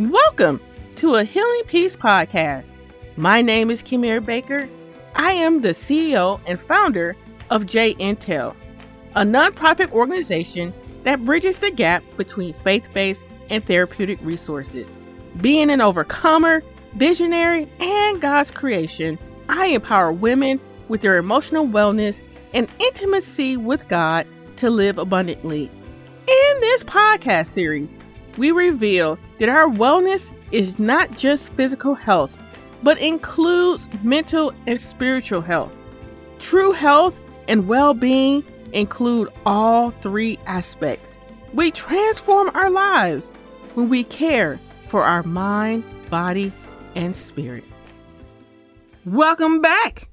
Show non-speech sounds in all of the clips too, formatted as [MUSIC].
Welcome to a Healing Peace podcast. My name is Kimir Baker. I am the CEO and founder of J Intel, a nonprofit organization that bridges the gap between faith based and therapeutic resources. Being an overcomer, visionary, and God's creation, I empower women with their emotional wellness and intimacy with God to live abundantly. In this podcast series, we reveal that our wellness is not just physical health, but includes mental and spiritual health. True health and well being include all three aspects. We transform our lives when we care for our mind, body, and spirit. Welcome back.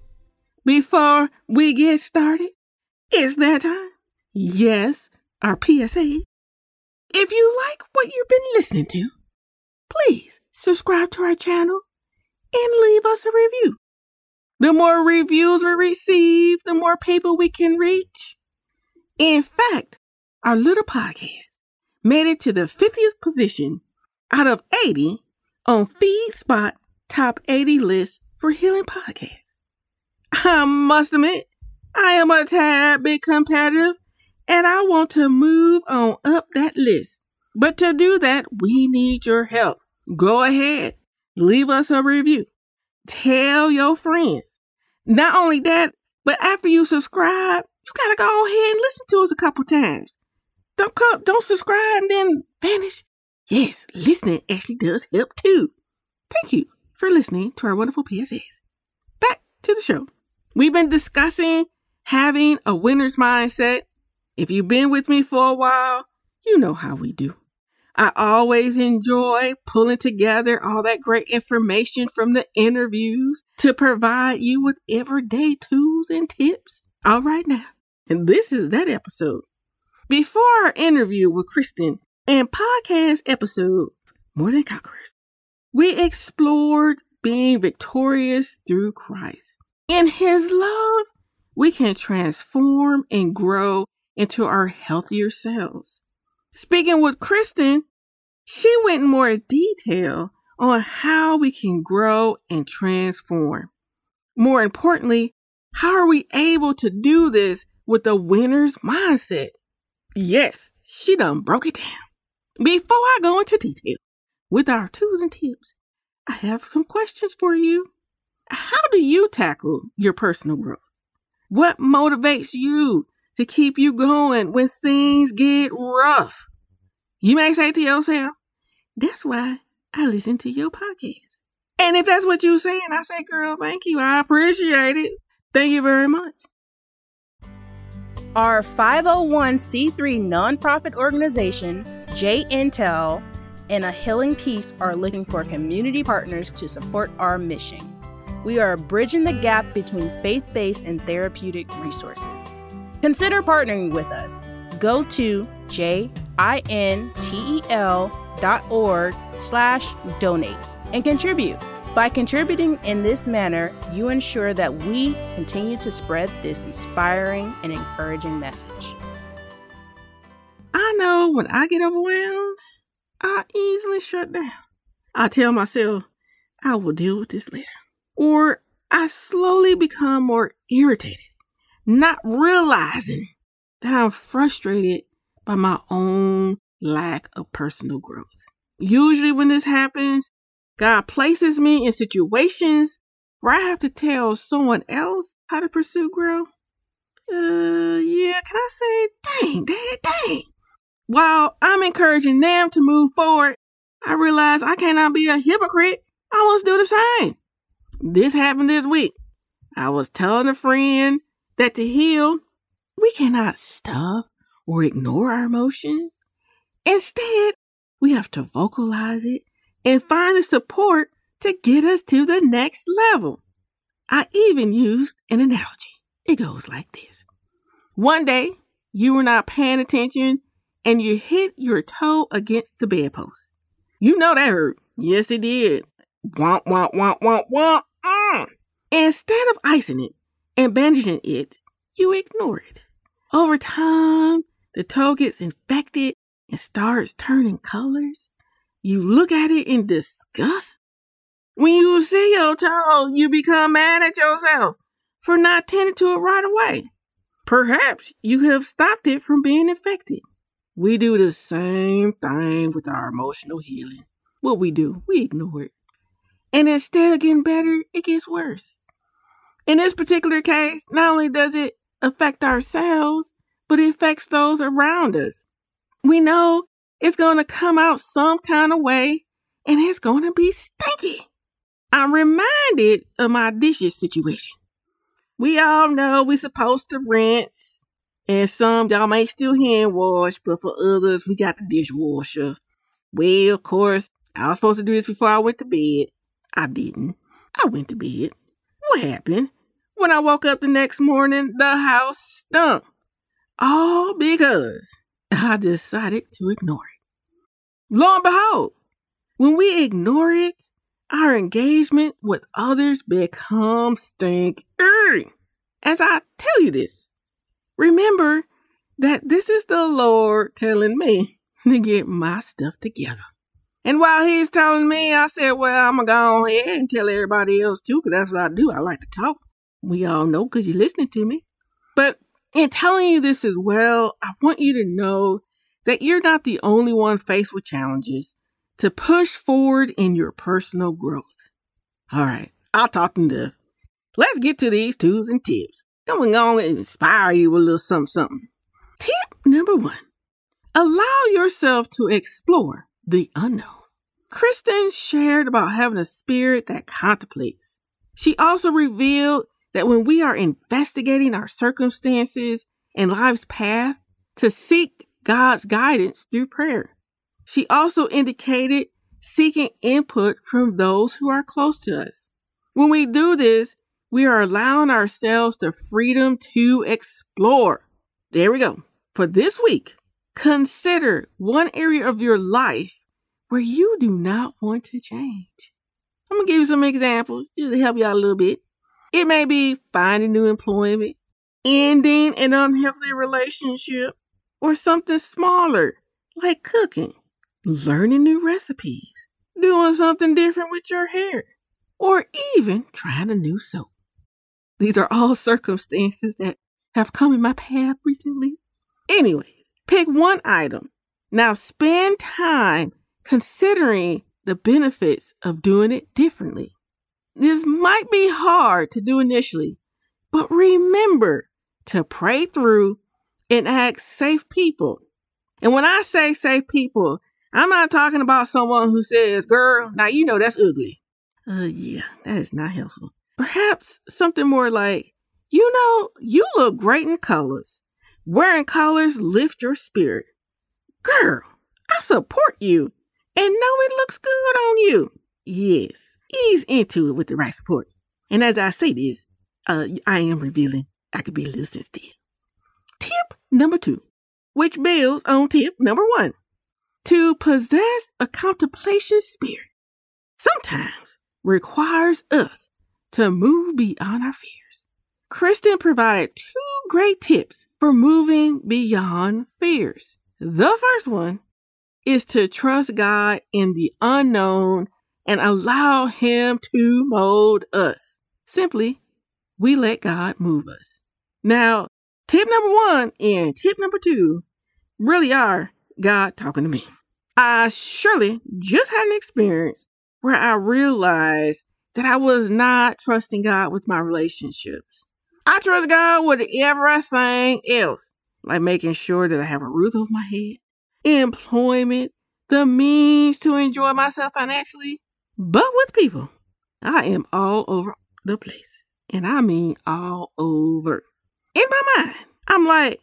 Before we get started, it's that time. Yes, our PSA. If you like what you've been listening to, please subscribe to our channel and leave us a review. The more reviews we receive, the more people we can reach. In fact, our little podcast made it to the 50th position out of 80 on FeedSpot top 80 list for healing podcasts. I must admit, I am a tad bit competitive and I want to move on up that list. But to do that, we need your help. Go ahead, leave us a review. Tell your friends. Not only that, but after you subscribe, you gotta go ahead and listen to us a couple times. Don't come, don't subscribe and then vanish. Yes, listening actually does help too. Thank you for listening to our wonderful PSAs. Back to the show. We've been discussing having a winner's mindset if you've been with me for a while, you know how we do. I always enjoy pulling together all that great information from the interviews to provide you with everyday tools and tips. All right, now, and this is that episode. Before our interview with Kristen and podcast episode, More Than Conquerors, we explored being victorious through Christ. In His love, we can transform and grow into our healthier selves. Speaking with Kristen, she went in more detail on how we can grow and transform. More importantly, how are we able to do this with a winner's mindset? Yes, she done broke it down. Before I go into detail with our tools and tips, I have some questions for you. How do you tackle your personal growth? What motivates you to keep you going when things get rough. You may say to yourself, that's why I listen to your podcast. And if that's what you're saying, I say, girl, thank you. I appreciate it. Thank you very much. Our 501c3 nonprofit organization, J Intel, and A Healing Peace are looking for community partners to support our mission. We are bridging the gap between faith based and therapeutic resources. Consider partnering with us. Go to jintel.org slash donate and contribute. By contributing in this manner, you ensure that we continue to spread this inspiring and encouraging message. I know when I get overwhelmed, I easily shut down. I tell myself, I will deal with this later. Or I slowly become more irritated not realizing that I'm frustrated by my own lack of personal growth. Usually, when this happens, God places me in situations where I have to tell someone else how to pursue growth. Uh, yeah, can I say, dang, dang, dang. While I'm encouraging them to move forward, I realize I cannot be a hypocrite. I must do the same. This happened this week. I was telling a friend that to heal, we cannot stuff or ignore our emotions. Instead, we have to vocalize it and find the support to get us to the next level. I even used an analogy. It goes like this. One day, you were not paying attention and you hit your toe against the bedpost. You know that hurt. Yes, it did. Womp, womp, womp, womp, womp. Mm. Instead of icing it, and bandaging it, you ignore it. Over time, the toe gets infected and starts turning colors. you look at it in disgust. When you see your toe, you become mad at yourself for not tending to it right away. Perhaps you could have stopped it from being infected. We do the same thing with our emotional healing. What we do, we ignore it. And instead of getting better, it gets worse. In this particular case, not only does it affect ourselves, but it affects those around us. We know it's going to come out some kind of way and it's going to be stinky. I'm reminded of my dishes situation. We all know we're supposed to rinse, and some y'all may still hand wash, but for others, we got the dishwasher. Well, of course, I was supposed to do this before I went to bed. I didn't. I went to bed. What happened? When I woke up the next morning, the house stunk. All because I decided to ignore it. Lo and behold, when we ignore it, our engagement with others becomes stink. As I tell you this, remember that this is the Lord telling me to get my stuff together. And while he's telling me, I said, well, I'm going to go ahead and tell everybody else too, because that's what I do. I like to talk. We all know because you're listening to me. But in telling you this as well, I want you to know that you're not the only one faced with challenges to push forward in your personal growth. All right, I'll talk to enough. Let's get to these tools and tips. Going on and inspire you with a little something something. Tip number one allow yourself to explore the unknown. Kristen shared about having a spirit that contemplates. She also revealed that when we are investigating our circumstances and life's path, to seek God's guidance through prayer. She also indicated seeking input from those who are close to us. When we do this, we are allowing ourselves the freedom to explore. There we go. For this week, consider one area of your life where you do not want to change. I'm going to give you some examples just to help you out a little bit. It may be finding new employment, ending an unhealthy relationship, or something smaller like cooking, learning new recipes, doing something different with your hair, or even trying a new soap. These are all circumstances that have come in my path recently. Anyways, pick one item. Now spend time considering the benefits of doing it differently. This might be hard to do initially, but remember to pray through and ask safe people. And when I say safe people, I'm not talking about someone who says, girl, now you know that's ugly. Uh, yeah, that is not helpful. Perhaps something more like, you know, you look great in colors. Wearing colors lift your spirit. Girl, I support you and know it looks good on you. Yes, ease into it with the right support. And as I say this, uh, I am revealing I could be a little sensitive. Tip number two, which builds on tip number one, to possess a contemplation spirit sometimes requires us to move beyond our fears. Kristen provided two great tips for moving beyond fears. The first one is to trust God in the unknown and allow Him to mold us. Simply, we let God move us. Now, tip number one and tip number two really are God talking to me. I surely just had an experience where I realized that I was not trusting God with my relationships. I trust God with everything else, like making sure that I have a roof over my head, employment, the means to enjoy myself financially. But with people, I am all over the place. And I mean all over. In my mind, I'm like,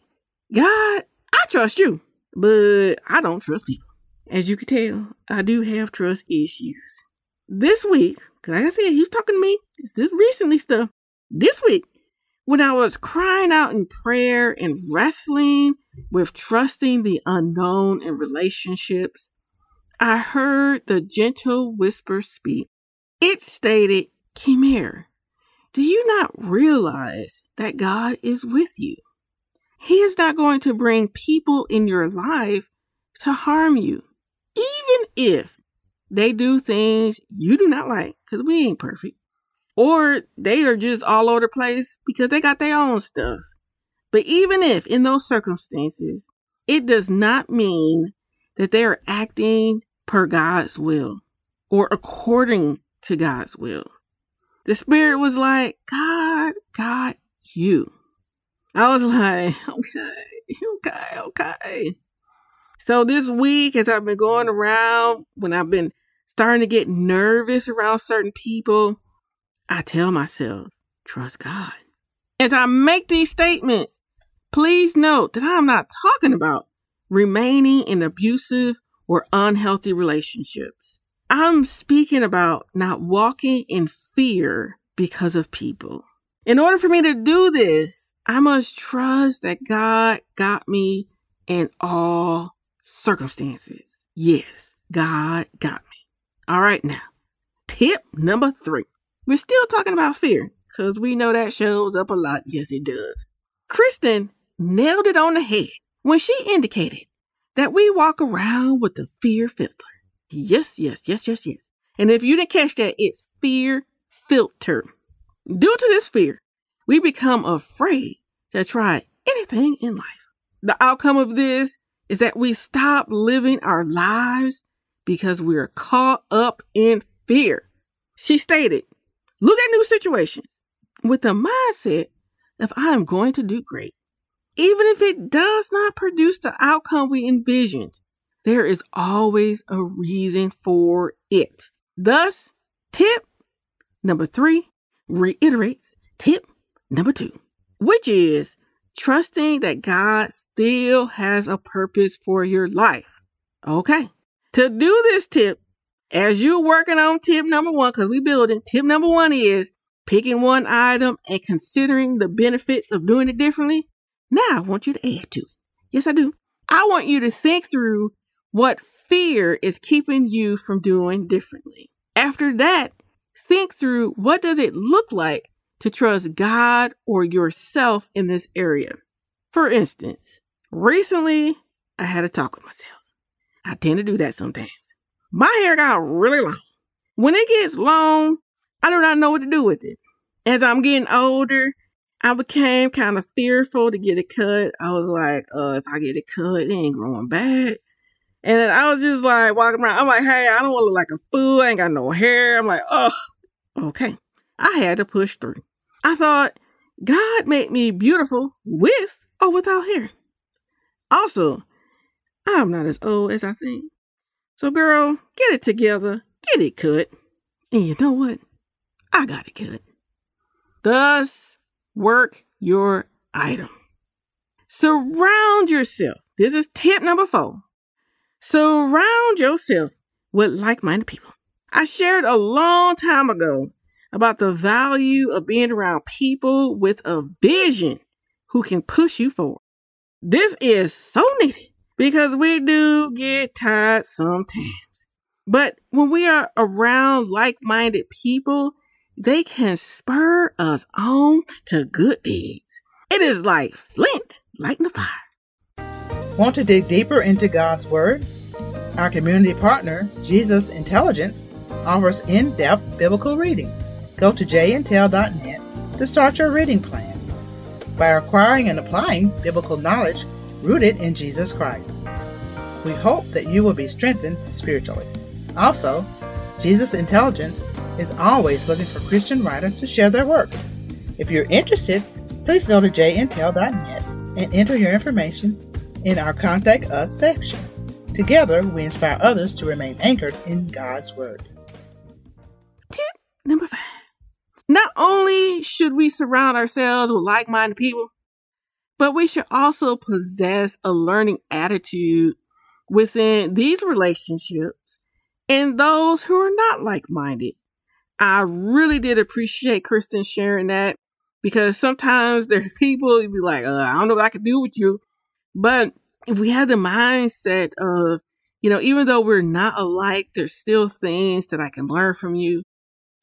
God, I trust you, but I don't trust people. As you can tell, I do have trust issues. This week, cause like I said, he was talking to me. This is recently stuff. This week, when I was crying out in prayer and wrestling with trusting the unknown in relationships, I heard the gentle whisper speak. It stated, Kimir, do you not realize that God is with you? He is not going to bring people in your life to harm you, even if they do things you do not like because we ain't perfect. Or they are just all over the place because they got their own stuff. But even if in those circumstances, it does not mean that they are acting per God's will or according to God's will. The Spirit was like, God got you. I was like, [LAUGHS] okay, okay, okay. So this week, as I've been going around, when I've been starting to get nervous around certain people, I tell myself, trust God. As I make these statements, please note that I'm not talking about remaining in abusive or unhealthy relationships. I'm speaking about not walking in fear because of people. In order for me to do this, I must trust that God got me in all circumstances. Yes, God got me. All right, now, tip number three. We're still talking about fear because we know that shows up a lot. Yes, it does. Kristen nailed it on the head when she indicated that we walk around with the fear filter. Yes, yes, yes, yes, yes. And if you didn't catch that, it's fear filter. Due to this fear, we become afraid to try anything in life. The outcome of this is that we stop living our lives because we're caught up in fear. She stated, look at new situations with the mindset of I'm going to do great. Even if it does not produce the outcome we envisioned, there is always a reason for it. Thus, tip number three reiterates tip number two, which is trusting that God still has a purpose for your life. Okay. To do this tip, as you're working on tip number one, because we're building, tip number one is picking one item and considering the benefits of doing it differently. Now I want you to add to it. Yes, I do. I want you to think through what fear is keeping you from doing differently. After that, think through what does it look like to trust God or yourself in this area. For instance, recently I had a talk with myself. I tend to do that sometimes. My hair got really long. When it gets long, I do not know what to do with it. As I'm getting older, I became kind of fearful to get it cut. I was like, uh, if I get it cut, it ain't growing back. And then I was just like walking around. I'm like, hey, I don't want to look like a fool. I ain't got no hair. I'm like, oh, okay. I had to push through. I thought God made me beautiful with or without hair. Also, I'm not as old as I think. So, girl, get it together, get it cut. And you know what? I got it cut. Thus, work your item. Surround yourself. This is tip number four. Surround yourself with like minded people. I shared a long time ago about the value of being around people with a vision who can push you forward. This is so needed because we do get tired sometimes. But when we are around like minded people, they can spur us on to good deeds. It is like flint lighting the fire. Want to dig deeper into God's Word? Our community partner, Jesus Intelligence, offers in depth biblical reading. Go to jintel.net to start your reading plan by acquiring and applying biblical knowledge rooted in Jesus Christ. We hope that you will be strengthened spiritually. Also, Jesus Intelligence is always looking for Christian writers to share their works. If you're interested, please go to jintel.net and enter your information in our Contact Us section. Together, we inspire others to remain anchored in God's Word. Tip number five. Not only should we surround ourselves with like minded people, but we should also possess a learning attitude within these relationships and those who are not like minded. I really did appreciate Kristen sharing that because sometimes there's people you'd be like, uh, I don't know what I can do with you. But if we have the mindset of, you know, even though we're not alike, there's still things that I can learn from you.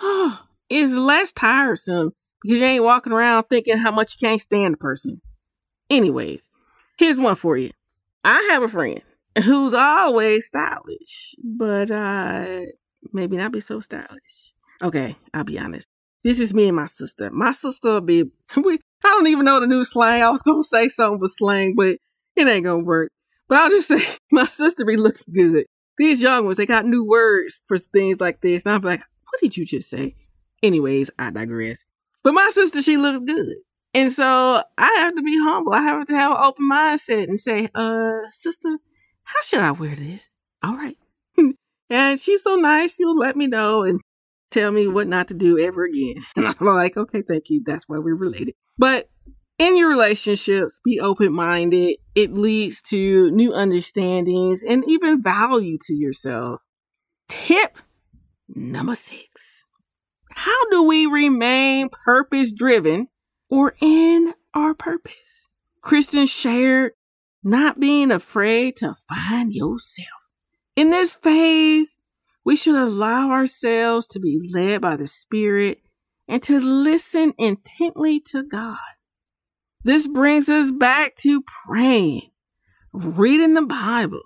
Oh, [SIGHS] it's less tiresome because you ain't walking around thinking how much you can't stand a person. Anyways, here's one for you. I have a friend who's always stylish, but uh maybe not be so stylish. Okay, I'll be honest. This is me and my sister. My sister be [LAUGHS] we I don't even know the new slang. I was gonna say something for slang, but it ain't gonna work. But I'll just [LAUGHS] say my sister be looking good. These young ones, they got new words for things like this. And I'm like, what did you just say? Anyways, I digress. But my sister, she looks good. And so I have to be humble. I have to have an open mindset and say, uh, sister, how should I wear this? All right. [LAUGHS] and she's so nice. She'll let me know and tell me what not to do ever again. [LAUGHS] And I'm like, okay, thank you. That's why we're related. But in your relationships, be open minded. It leads to new understandings and even value to yourself. Tip number six How do we remain purpose driven or in our purpose? Kristen shared not being afraid to find yourself. In this phase, we should allow ourselves to be led by the Spirit and to listen intently to God. This brings us back to praying, reading the Bible,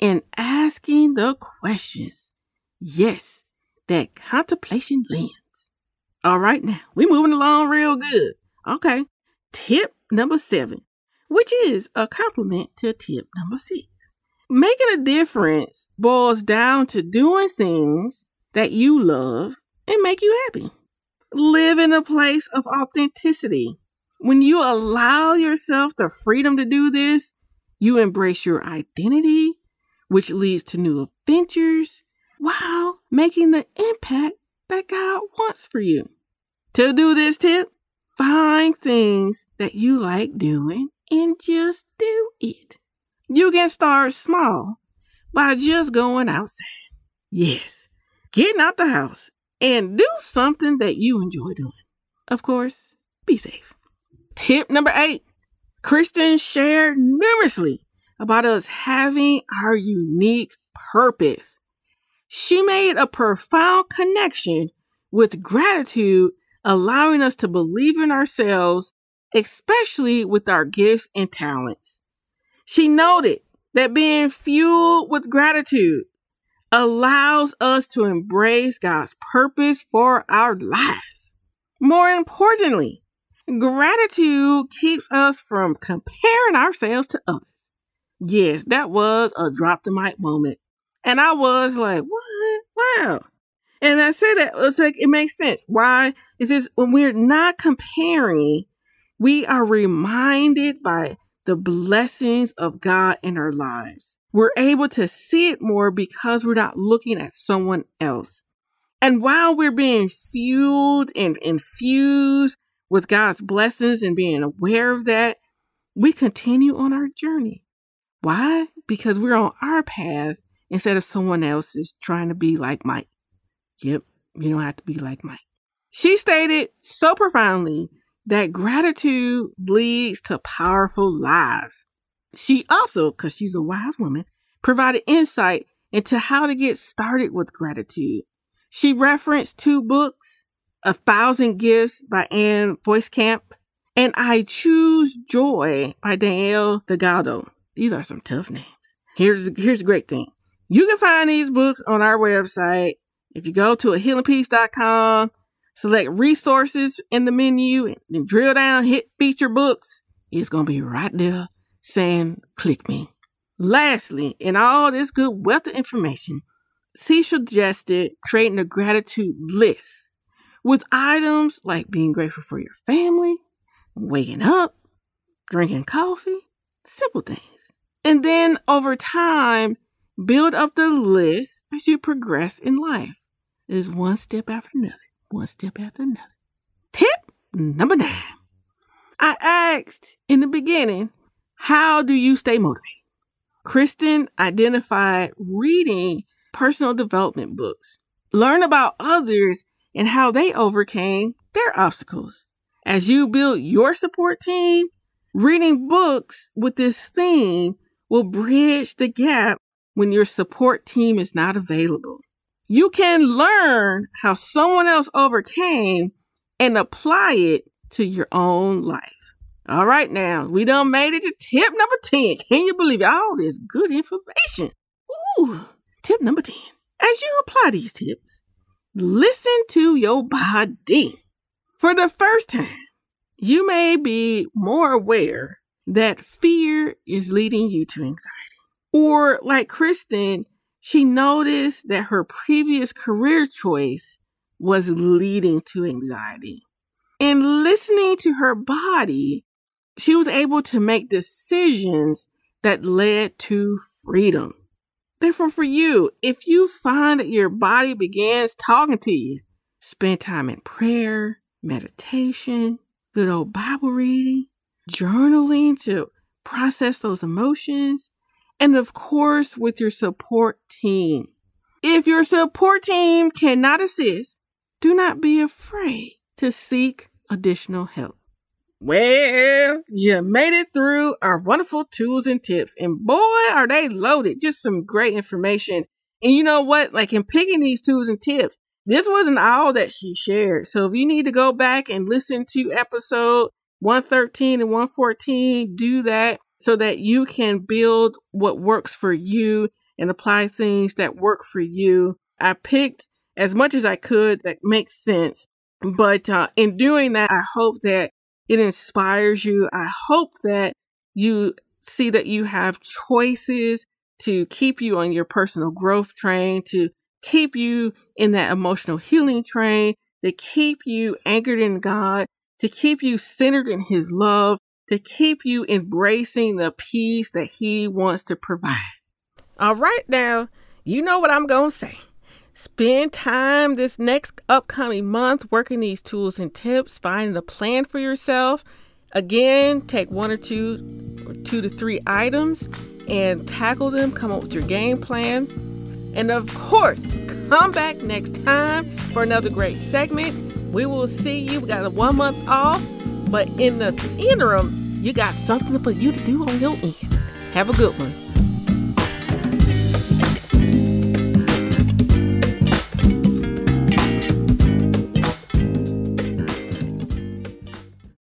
and asking the questions. Yes, that contemplation lens. All right, now we're moving along real good. Okay, tip number seven, which is a complement to tip number six. Making a difference boils down to doing things that you love and make you happy. Live in a place of authenticity. When you allow yourself the freedom to do this, you embrace your identity, which leads to new adventures while making the impact that God wants for you. To do this tip, find things that you like doing and just do it. You can start small by just going outside. Yes, getting out the house and do something that you enjoy doing. Of course, be safe. Tip number eight Kristen shared numerously about us having our unique purpose. She made a profound connection with gratitude, allowing us to believe in ourselves, especially with our gifts and talents. She noted that being fueled with gratitude allows us to embrace God's purpose for our lives. More importantly, gratitude keeps us from comparing ourselves to others. Yes, that was a drop the mic moment. And I was like, what? Wow. And I said that it's like it makes sense. Why? It says when we're not comparing, we are reminded by the blessings of God in our lives. We're able to see it more because we're not looking at someone else. And while we're being fueled and infused with God's blessings and being aware of that, we continue on our journey. Why? Because we're on our path instead of someone else's trying to be like Mike. Yep, you don't have to be like Mike. She stated so profoundly that gratitude leads to powerful lives. She also, because she's a wise woman, provided insight into how to get started with gratitude. She referenced two books, A Thousand Gifts by Ann Voskamp and I Choose Joy by Danielle Delgado. These are some tough names. Here's, here's the great thing. You can find these books on our website. If you go to ahealingpeace.com select resources in the menu and then drill down, hit feature books, it's going to be right there saying click me. Lastly, in all this good wealth of information, she suggested creating a gratitude list with items like being grateful for your family, waking up, drinking coffee, simple things. And then over time, build up the list as you progress in life. Is one step after another one step after another. Tip number nine. I asked in the beginning, how do you stay motivated? Kristen identified reading personal development books. Learn about others and how they overcame their obstacles. As you build your support team, reading books with this theme will bridge the gap when your support team is not available. You can learn how someone else overcame and apply it to your own life. All right, now we done made it to tip number 10. Can you believe it? all this good information? Ooh, tip number 10. As you apply these tips, listen to your body. For the first time, you may be more aware that fear is leading you to anxiety. Or, like Kristen, she noticed that her previous career choice was leading to anxiety. In listening to her body, she was able to make decisions that led to freedom. Therefore, for you, if you find that your body begins talking to you, spend time in prayer, meditation, good old Bible reading, journaling to process those emotions, and of course, with your support team. If your support team cannot assist, do not be afraid to seek additional help. Well, you made it through our wonderful tools and tips, and boy, are they loaded. Just some great information. And you know what? Like in picking these tools and tips, this wasn't all that she shared. So if you need to go back and listen to episode 113 and 114, do that so that you can build what works for you and apply things that work for you. I picked as much as I could that makes sense. But uh, in doing that, I hope that it inspires you. I hope that you see that you have choices to keep you on your personal growth train, to keep you in that emotional healing train, to keep you anchored in God, to keep you centered in His love, to keep you embracing the peace that He wants to provide. All right, now, you know what I'm going to say. Spend time this next upcoming month working these tools and tips, finding a plan for yourself. Again, take one or two or two to three items and tackle them, come up with your game plan. And of course, come back next time for another great segment. We will see you. We got a one month off, but in the interim, you got something for you to do on your end. Have a good one.